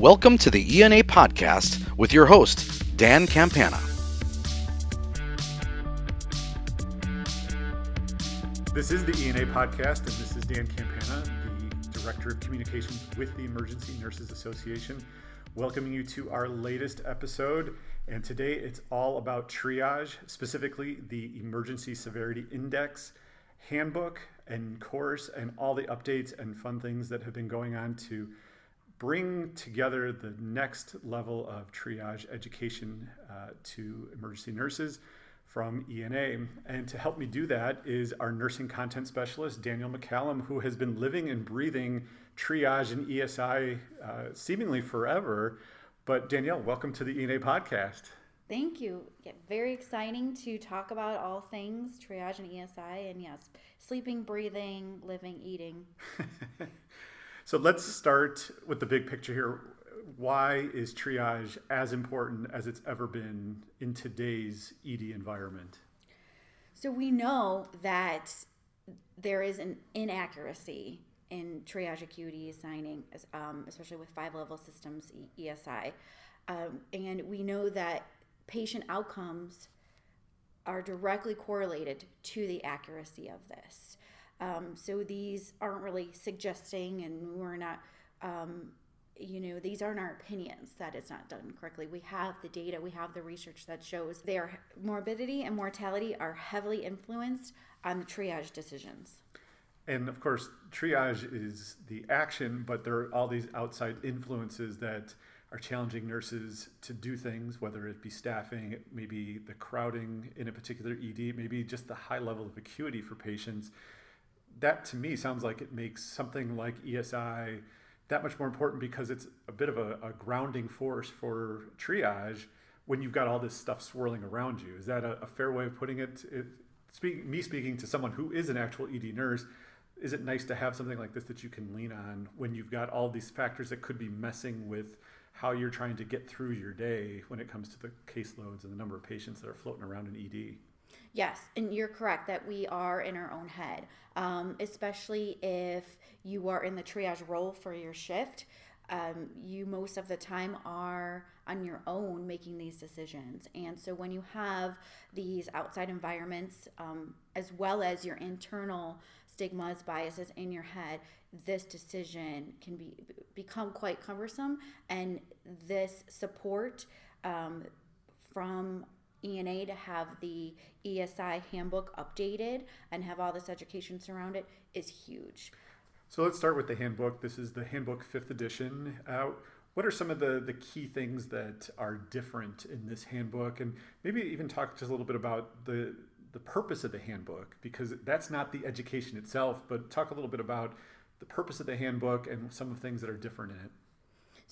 Welcome to the ENA podcast with your host, Dan Campana. This is the ENA podcast, and this is Dan Campana, the Director of Communications with the Emergency Nurses Association, welcoming you to our latest episode. And today it's all about triage, specifically the Emergency Severity Index handbook and course, and all the updates and fun things that have been going on to bring together the next level of triage education uh, to emergency nurses from ENA. And to help me do that is our nursing content specialist, Danielle McCallum, who has been living and breathing triage and ESI uh, seemingly forever. But Danielle, welcome to the ENA podcast. Thank you. Yeah, very exciting to talk about all things triage and ESI, and yes, sleeping, breathing, living, eating. So let's start with the big picture here. Why is triage as important as it's ever been in today's ED environment? So we know that there is an inaccuracy in triage acuity assigning, um, especially with five level systems ESI. Um, and we know that patient outcomes are directly correlated to the accuracy of this. Um, so these aren't really suggesting, and we're not, um, you know, these aren't our opinions that it's not done correctly. We have the data, we have the research that shows their morbidity and mortality are heavily influenced on the triage decisions. And of course, triage is the action, but there are all these outside influences that are challenging nurses to do things, whether it be staffing, maybe the crowding in a particular ED, maybe just the high level of acuity for patients that to me sounds like it makes something like ESI that much more important because it's a bit of a, a grounding force for triage when you've got all this stuff swirling around you. Is that a, a fair way of putting it? it speak, me speaking to someone who is an actual ED nurse, is it nice to have something like this that you can lean on when you've got all these factors that could be messing with how you're trying to get through your day when it comes to the caseloads and the number of patients that are floating around in ED? Yes, and you're correct that we are in our own head, um, especially if you are in the triage role for your shift. Um, you most of the time are on your own making these decisions. And so when you have these outside environments, um, as well as your internal stigmas, biases in your head, this decision can be become quite cumbersome. And this support um, from ENA to have the ESI handbook updated and have all this education surround it is huge. So let's start with the handbook. This is the handbook fifth edition. Uh, what are some of the, the key things that are different in this handbook? And maybe even talk just a little bit about the, the purpose of the handbook, because that's not the education itself, but talk a little bit about the purpose of the handbook and some of the things that are different in it.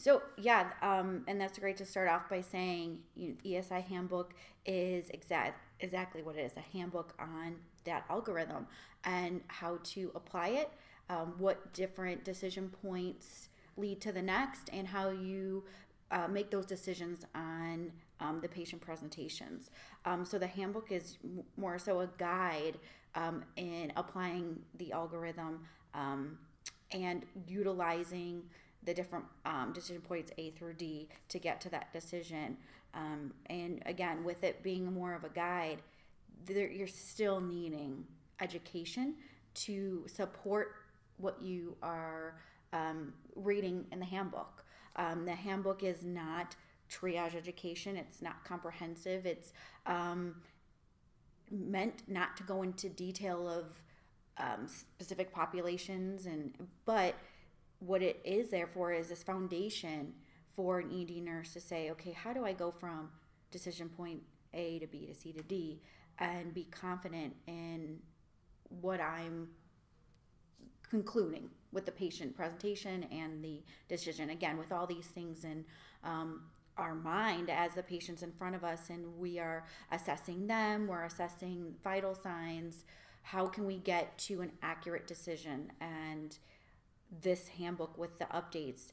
So yeah, um, and that's great to start off by saying you know, ESI handbook is exact exactly what it is a handbook on that algorithm and how to apply it, um, what different decision points lead to the next, and how you uh, make those decisions on um, the patient presentations. Um, so the handbook is more so a guide um, in applying the algorithm um, and utilizing the different um, decision points A through D to get to that decision. Um, and again, with it being more of a guide, there, you're still needing education to support what you are um, reading in the handbook. Um, the handbook is not triage education, it's not comprehensive, it's um, meant not to go into detail of um, specific populations and but what it is there for is this foundation for an ED nurse to say, okay, how do I go from decision point A to B to C to D and be confident in what I'm concluding with the patient presentation and the decision. Again, with all these things in um, our mind as the patient's in front of us and we are assessing them, we're assessing vital signs. How can we get to an accurate decision? And this handbook with the updates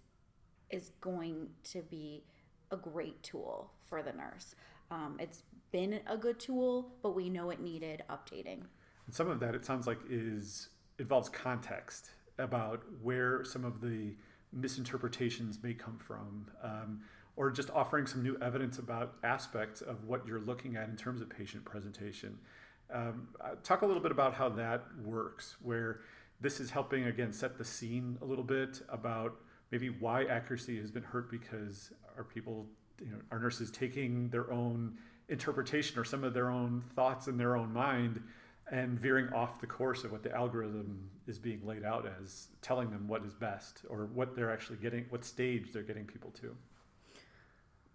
is going to be a great tool for the nurse. Um, it's been a good tool, but we know it needed updating. And some of that, it sounds like, is involves context about where some of the misinterpretations may come from, um, or just offering some new evidence about aspects of what you're looking at in terms of patient presentation. Um, uh, talk a little bit about how that works, where this is helping again set the scene a little bit about maybe why accuracy has been hurt because are people, you know, are nurses taking their own interpretation or some of their own thoughts in their own mind and veering off the course of what the algorithm is being laid out as, telling them what is best or what they're actually getting, what stage they're getting people to.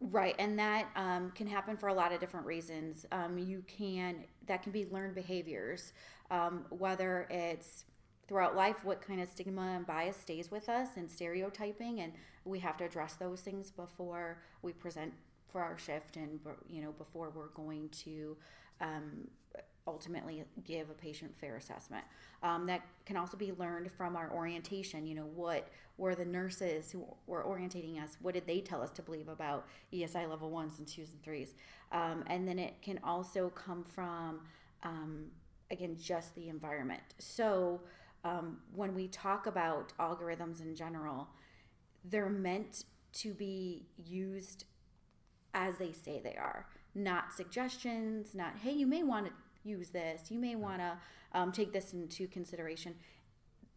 Right, and that um, can happen for a lot of different reasons. Um, you can that can be learned behaviors, um, whether it's throughout life, what kind of stigma and bias stays with us, and stereotyping, and we have to address those things before we present for our shift, and you know before we're going to um, ultimately give a patient fair assessment. Um, that can also be learned from our orientation. You know, what were the nurses who were orientating us? What did they tell us to believe about ESI level ones and twos and threes? Um, and then it can also come from, um, again, just the environment. So um, when we talk about algorithms in general, they're meant to be used as they say they are, not suggestions, not, hey, you may want to use this. You may want to um, take this into consideration.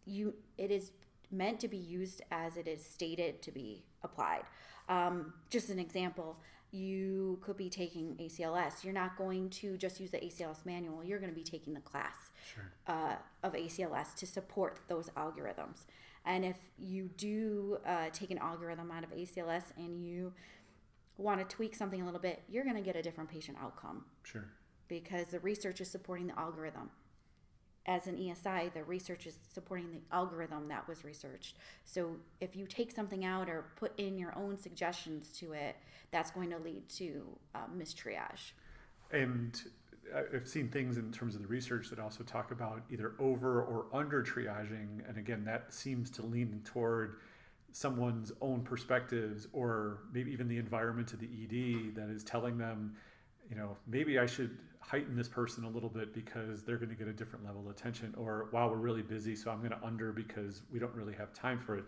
You, it is meant to be used as it is stated to be applied. Um, just an example, you could be taking ACLS. You're not going to just use the ACLS manual. You're going to be taking the class sure. uh, of ACLS to support those algorithms. And if you do uh, take an algorithm out of ACLS and you want to tweak something a little bit, you're going to get a different patient outcome. Sure because the research is supporting the algorithm. As an ESI, the research is supporting the algorithm that was researched. So if you take something out or put in your own suggestions to it, that's going to lead to uh, mistriage. And I've seen things in terms of the research that also talk about either over or under triaging. And again, that seems to lean toward someone's own perspectives or maybe even the environment of the ED that is telling them, you know, maybe I should heighten this person a little bit because they're going to get a different level of attention or wow we're really busy so i'm going to under because we don't really have time for it.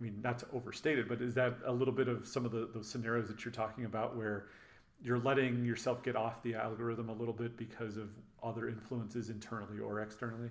I mean not to overstate it but is that a little bit of some of the those scenarios that you're talking about where you're letting yourself get off the algorithm a little bit because of other influences internally or externally?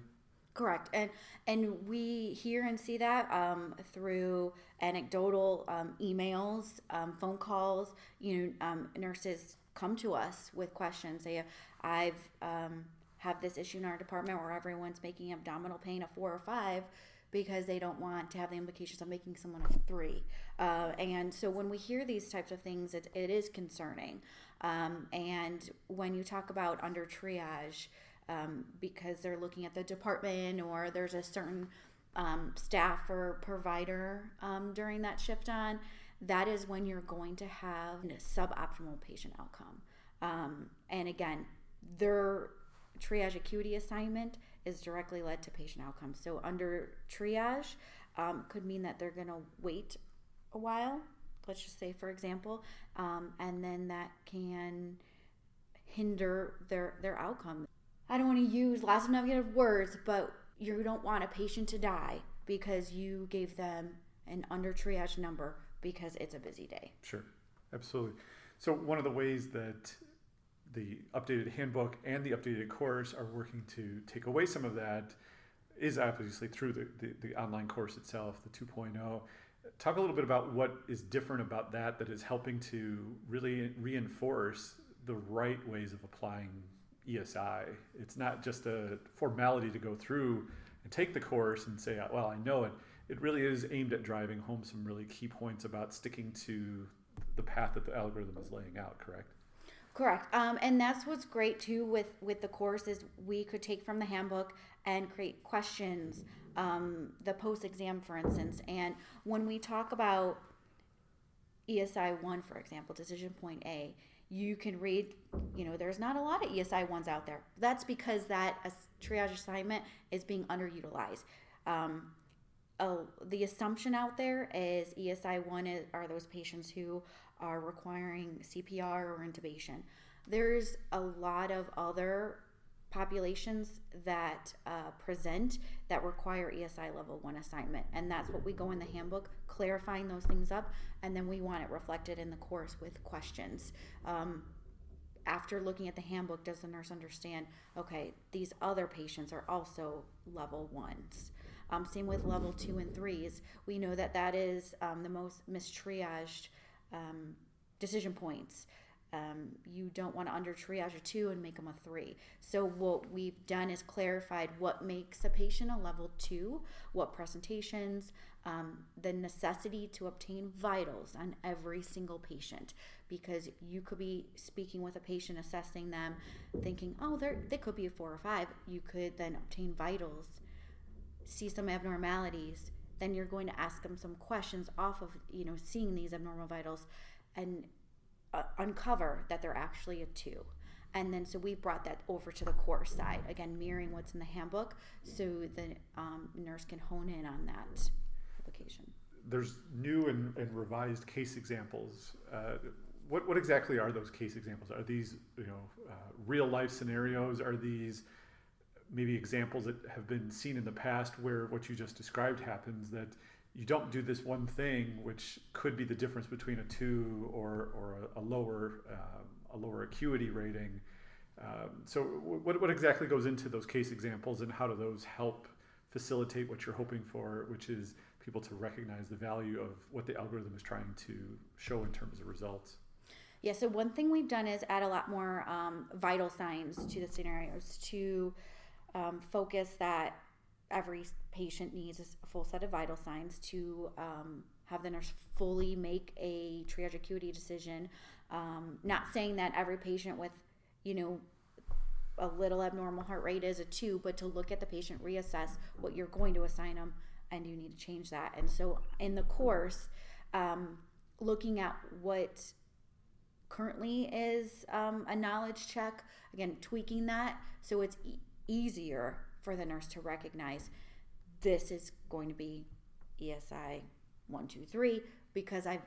Correct and and we hear and see that um, through anecdotal um, emails um, phone calls you know um, nurses come to us with questions. They, I've um, have this issue in our department where everyone's making abdominal pain a four or five because they don't want to have the implications of making someone a three. Uh, and so when we hear these types of things, it, it is concerning. Um, and when you talk about under triage, um, because they're looking at the department or there's a certain um, staff or provider um, during that shift on, that is when you're going to have a suboptimal patient outcome. Um, and again, their triage acuity assignment is directly led to patient outcomes. So under triage um, could mean that they're going to wait a while. Let's just say, for example, um, and then that can hinder their their outcome. I don't want to use lots of negative words, but you don't want a patient to die because you gave them an under triage number because it's a busy day. Sure, absolutely. So, one of the ways that the updated handbook and the updated course are working to take away some of that is obviously through the, the, the online course itself, the 2.0. Talk a little bit about what is different about that that is helping to really reinforce the right ways of applying ESI. It's not just a formality to go through and take the course and say, well, I know it it really is aimed at driving home some really key points about sticking to the path that the algorithm is laying out correct? Correct. Um, and that's what's great too with with the course is we could take from the handbook and create questions um, the post exam for instance. And when we talk about esi 1 for example decision point a you can read you know there's not a lot of esi ones out there. That's because that triage assignment is being underutilized. Um, the assumption out there is ESI one are those patients who are requiring CPR or intubation. There's a lot of other populations that uh, present that require ESI level one assignment. And that's what we go in the handbook, clarifying those things up, and then we want it reflected in the course with questions. Um, after looking at the handbook, does the nurse understand, okay, these other patients are also level ones? Um, same with level two and threes. We know that that is um, the most mistriaged um, decision points. Um, you don't want to under triage a two and make them a three. So what we've done is clarified what makes a patient a level two, what presentations, um, the necessity to obtain vitals on every single patient, because you could be speaking with a patient, assessing them, thinking, oh, they they could be a four or five. You could then obtain vitals, see some abnormalities. Then you're going to ask them some questions off of you know seeing these abnormal vitals, and uh, uncover that they're actually a two. And then so we brought that over to the core side, again, mirroring what's in the handbook so the um, nurse can hone in on that application. There's new and, and revised case examples. Uh, what, what exactly are those case examples? Are these you know uh, real life scenarios? Are these maybe examples that have been seen in the past where what you just described happens that you don't do this one thing, which could be the difference between a two or, or a, a lower um, a lower acuity rating. Um, so, what, what exactly goes into those case examples, and how do those help facilitate what you're hoping for, which is people to recognize the value of what the algorithm is trying to show in terms of results? Yeah. So one thing we've done is add a lot more um, vital signs to the scenarios to um, focus that every patient needs a full set of vital signs to um, have the nurse fully make a triage acuity decision. Um, not saying that every patient with, you know, a little abnormal heart rate is a two, but to look at the patient, reassess what you're going to assign them, and you need to change that. And so in the course, um, looking at what currently is um, a knowledge check, again, tweaking that so it's e- easier for the nurse to recognize this is going to be ESI one, two, three, because I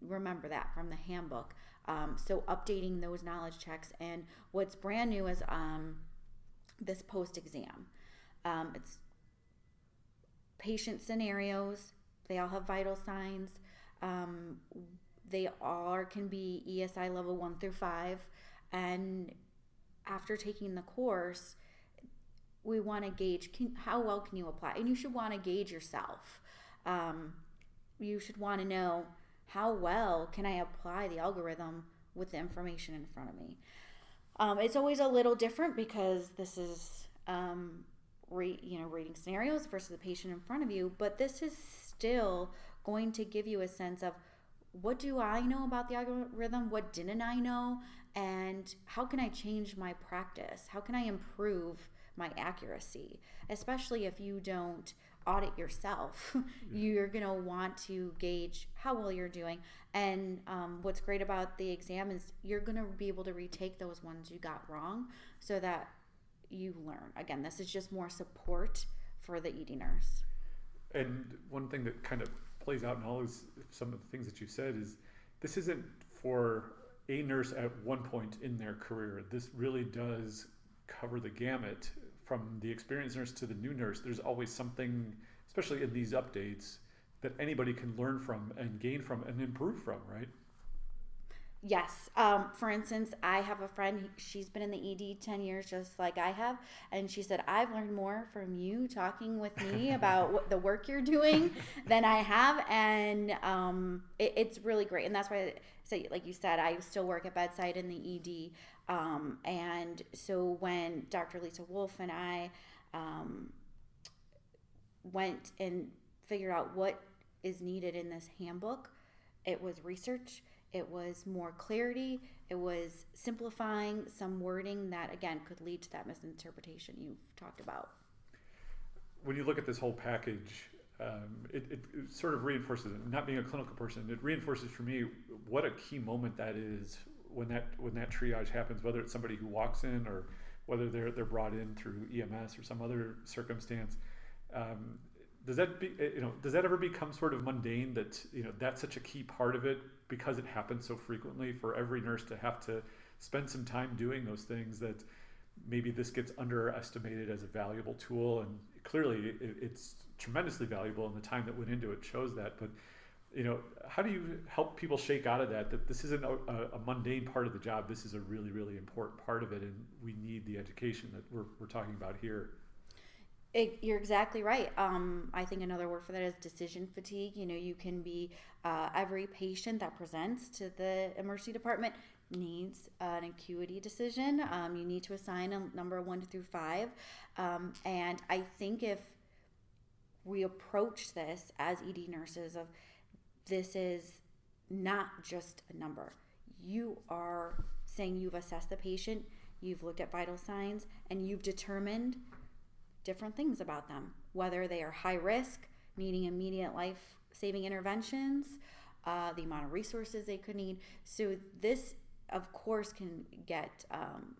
remember that from the handbook. Um, so updating those knowledge checks and what's brand new is um, this post exam. Um, it's patient scenarios. They all have vital signs. Um, they all can be ESI level one through five. And after taking the course, we want to gauge can, how well can you apply? And you should want to gauge yourself. Um, you should want to know how well can i apply the algorithm with the information in front of me. Um, it's always a little different because this is um, re, you know reading scenarios versus the patient in front of you but this is still going to give you a sense of what do i know about the algorithm what didn't i know and how can i change my practice? How can i improve my accuracy, especially if you don't audit yourself. you're going to want to gauge how well you're doing. And um, what's great about the exam is you're going to be able to retake those ones you got wrong so that you learn. Again, this is just more support for the ED nurse. And one thing that kind of plays out in all is some of the things that you said is this isn't for a nurse at one point in their career. This really does cover the gamut from the experienced nurse to the new nurse, there's always something, especially in these updates, that anybody can learn from and gain from and improve from, right? Yes. Um, for instance, I have a friend, she's been in the ED 10 years just like I have. And she said, I've learned more from you talking with me about what the work you're doing than I have. And um, it, it's really great. And that's why I say, like you said, I still work at bedside in the ED. Um, and so when Dr. Lisa Wolf and I um, went and figured out what is needed in this handbook, it was research, it was more clarity, it was simplifying some wording that, again, could lead to that misinterpretation you've talked about. When you look at this whole package, um, it, it, it, sort of reinforces, it. not being a clinical person, it reinforces for me what a key moment that is when that when that triage happens, whether it's somebody who walks in or whether they're they're brought in through EMS or some other circumstance. Um, does that be eh, you know does that ever become sort of mundane that you know that's such a key part of it because it happens so frequently for every nurse to have to spend some time doing those things that maybe this gets underestimated as a valuable tool, and clearly it, it's tremendously valuable, and the time that went into it shows that. But you know, how do you help people shake out of that? That this isn't a, a, mundane part of the job. This is a really, really important part of it, and we need the education that we're, we're talking about here. It, you're exactly right. Um, I think another word for that is decision fatigue. You know, you can be uh, every patient that presents to the emergency department needs an acuity decision. Um, you need to assign a number one through five, um, and I think if we approach this as ED nurses of this is not just a number. You are saying you've assessed the patient, you've looked at vital signs, and you've determined different things about them, whether they are high risk, needing immediate life saving interventions, uh, the amount of resources they could need. So, this, of course, can get um,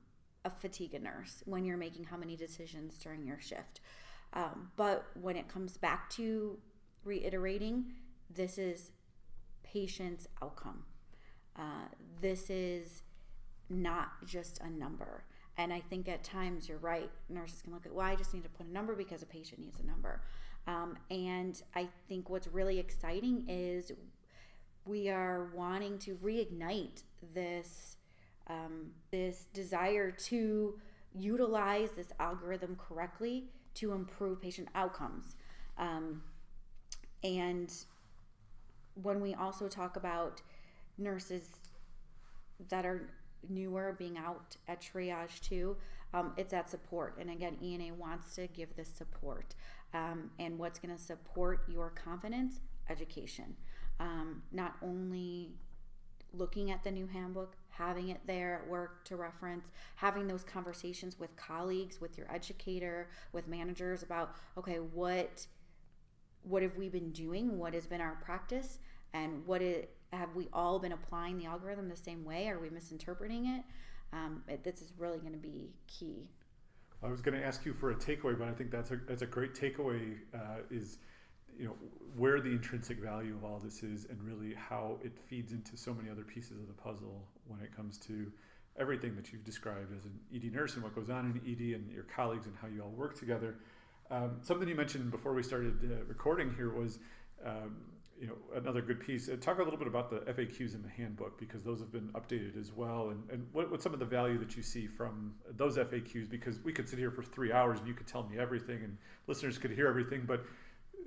a fatigue nurse when you're making how many decisions during your shift. Um, but when it comes back to reiterating, this is patient's outcome. Uh, this is not just a number. And I think at times you're right. Nurses can look at, well, I just need to put a number because a patient needs a number. Um, and I think what's really exciting is we are wanting to reignite this um, this desire to utilize this algorithm correctly to improve patient outcomes. Um, and when we also talk about nurses that are newer being out at triage too, um, it's that support. And again, ENA wants to give this support. Um, and what's going to support your confidence? Education. Um, not only looking at the new handbook, having it there at work to reference, having those conversations with colleagues, with your educator, with managers about, okay, what what have we been doing? What has been our practice? And what it, have we all been applying the algorithm the same way? Are we misinterpreting it? Um, it this is really going to be key. I was going to ask you for a takeaway, but I think that's a that's a great takeaway. Uh, is you know where the intrinsic value of all this is, and really how it feeds into so many other pieces of the puzzle when it comes to everything that you've described as an ED nurse and what goes on in ED and your colleagues and how you all work together. Um, something you mentioned before we started uh, recording here was, um, you know, another good piece. Uh, talk a little bit about the FAQs in the handbook because those have been updated as well, and, and what, what's some of the value that you see from those FAQs? Because we could sit here for three hours and you could tell me everything, and listeners could hear everything, but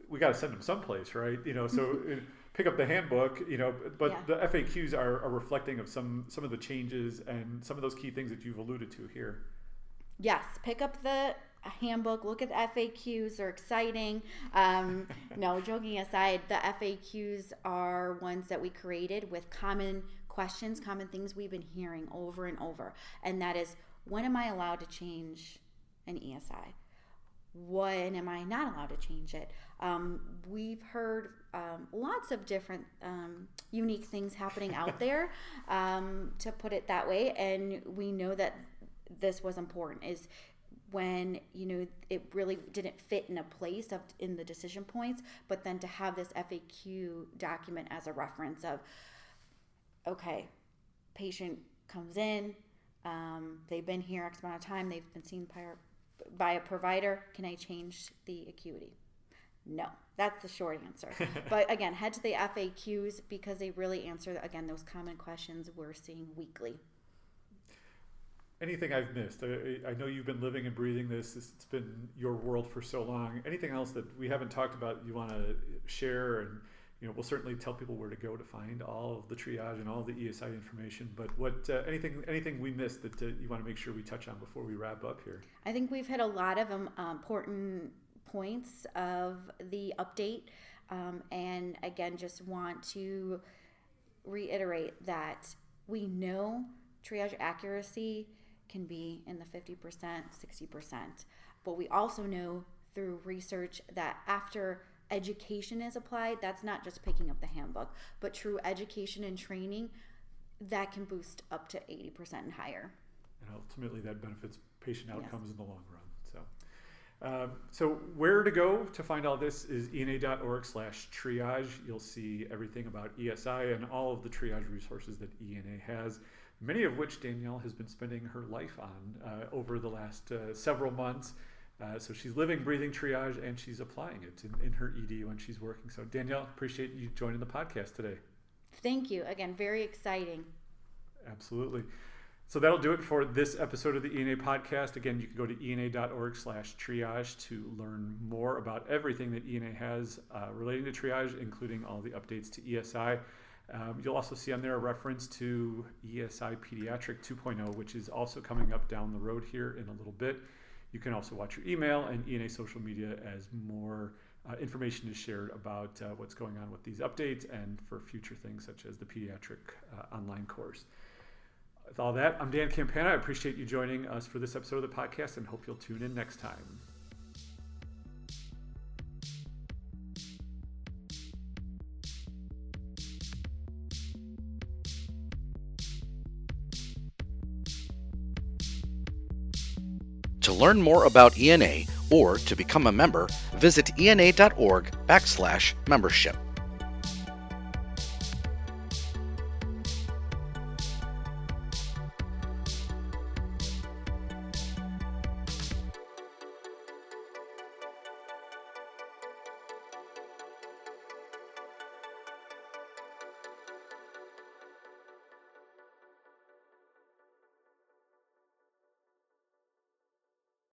we got to send them someplace, right? You know, so. Uh, pick up the handbook, you know, but yeah. the FAQs are, are reflecting of some some of the changes and some of those key things that you've alluded to here. Yes, pick up the handbook. Look at the FAQs; they're exciting. Um, no, joking aside, the FAQs are ones that we created with common questions, common things we've been hearing over and over, and that is, when am I allowed to change an ESI? When am I not allowed to change it? Um, we've heard um, lots of different um, unique things happening out there, um, to put it that way, and we know that this was important. Is when you know it really didn't fit in a place of in the decision points but then to have this faq document as a reference of okay patient comes in um, they've been here x amount of time they've been seen by, by a provider can i change the acuity? No. That's the short answer. But again head to the faqs because they really answer again those common questions we're seeing weekly anything I've missed? I, I, know you've been living and breathing this. It's been your world for so long. Anything else that we haven't talked about you want to share? And you know, we'll certainly tell people where to go to find all of the triage and all the ESI information. But what uh, anything anything we missed that uh, you want to make sure we touch on before we wrap up here? I think we've hit a lot of um, important points of the update, um, and again, just want to reiterate that we know triage accuracy can be in the 50%, 60%. But we also know through research that after education is applied, that's not just picking up the handbook, but true education and training that can boost up to 80% and higher. And ultimately, that benefits patient outcomes yes. in the long run. So, um, so where to go to find all this is ena.org slash triage. You'll see everything about ESI and all of the triage resources that ENA has. Many of which Danielle has been spending her life on uh, over the last uh, several months. Uh, so she's living, breathing triage, and she's applying it in, in her ED when she's working. So Danielle, appreciate you joining the podcast today. Thank you again. Very exciting. Absolutely. So that'll do it for this episode of the ENA podcast. Again, you can go to ena.org slash triage to learn more about everything that ENA has uh, relating to triage, including all the updates to ESI. Um, you'll also see on there a reference to ESI Pediatric 2.0, which is also coming up down the road here in a little bit. You can also watch your email and ENA social media as more uh, information is shared about uh, what's going on with these updates and for future things such as the pediatric uh, online course. With all that, I'm Dan Campana. I appreciate you joining us for this episode of the podcast and hope you'll tune in next time. To learn more about ENA or to become a member, visit ena.org backslash membership.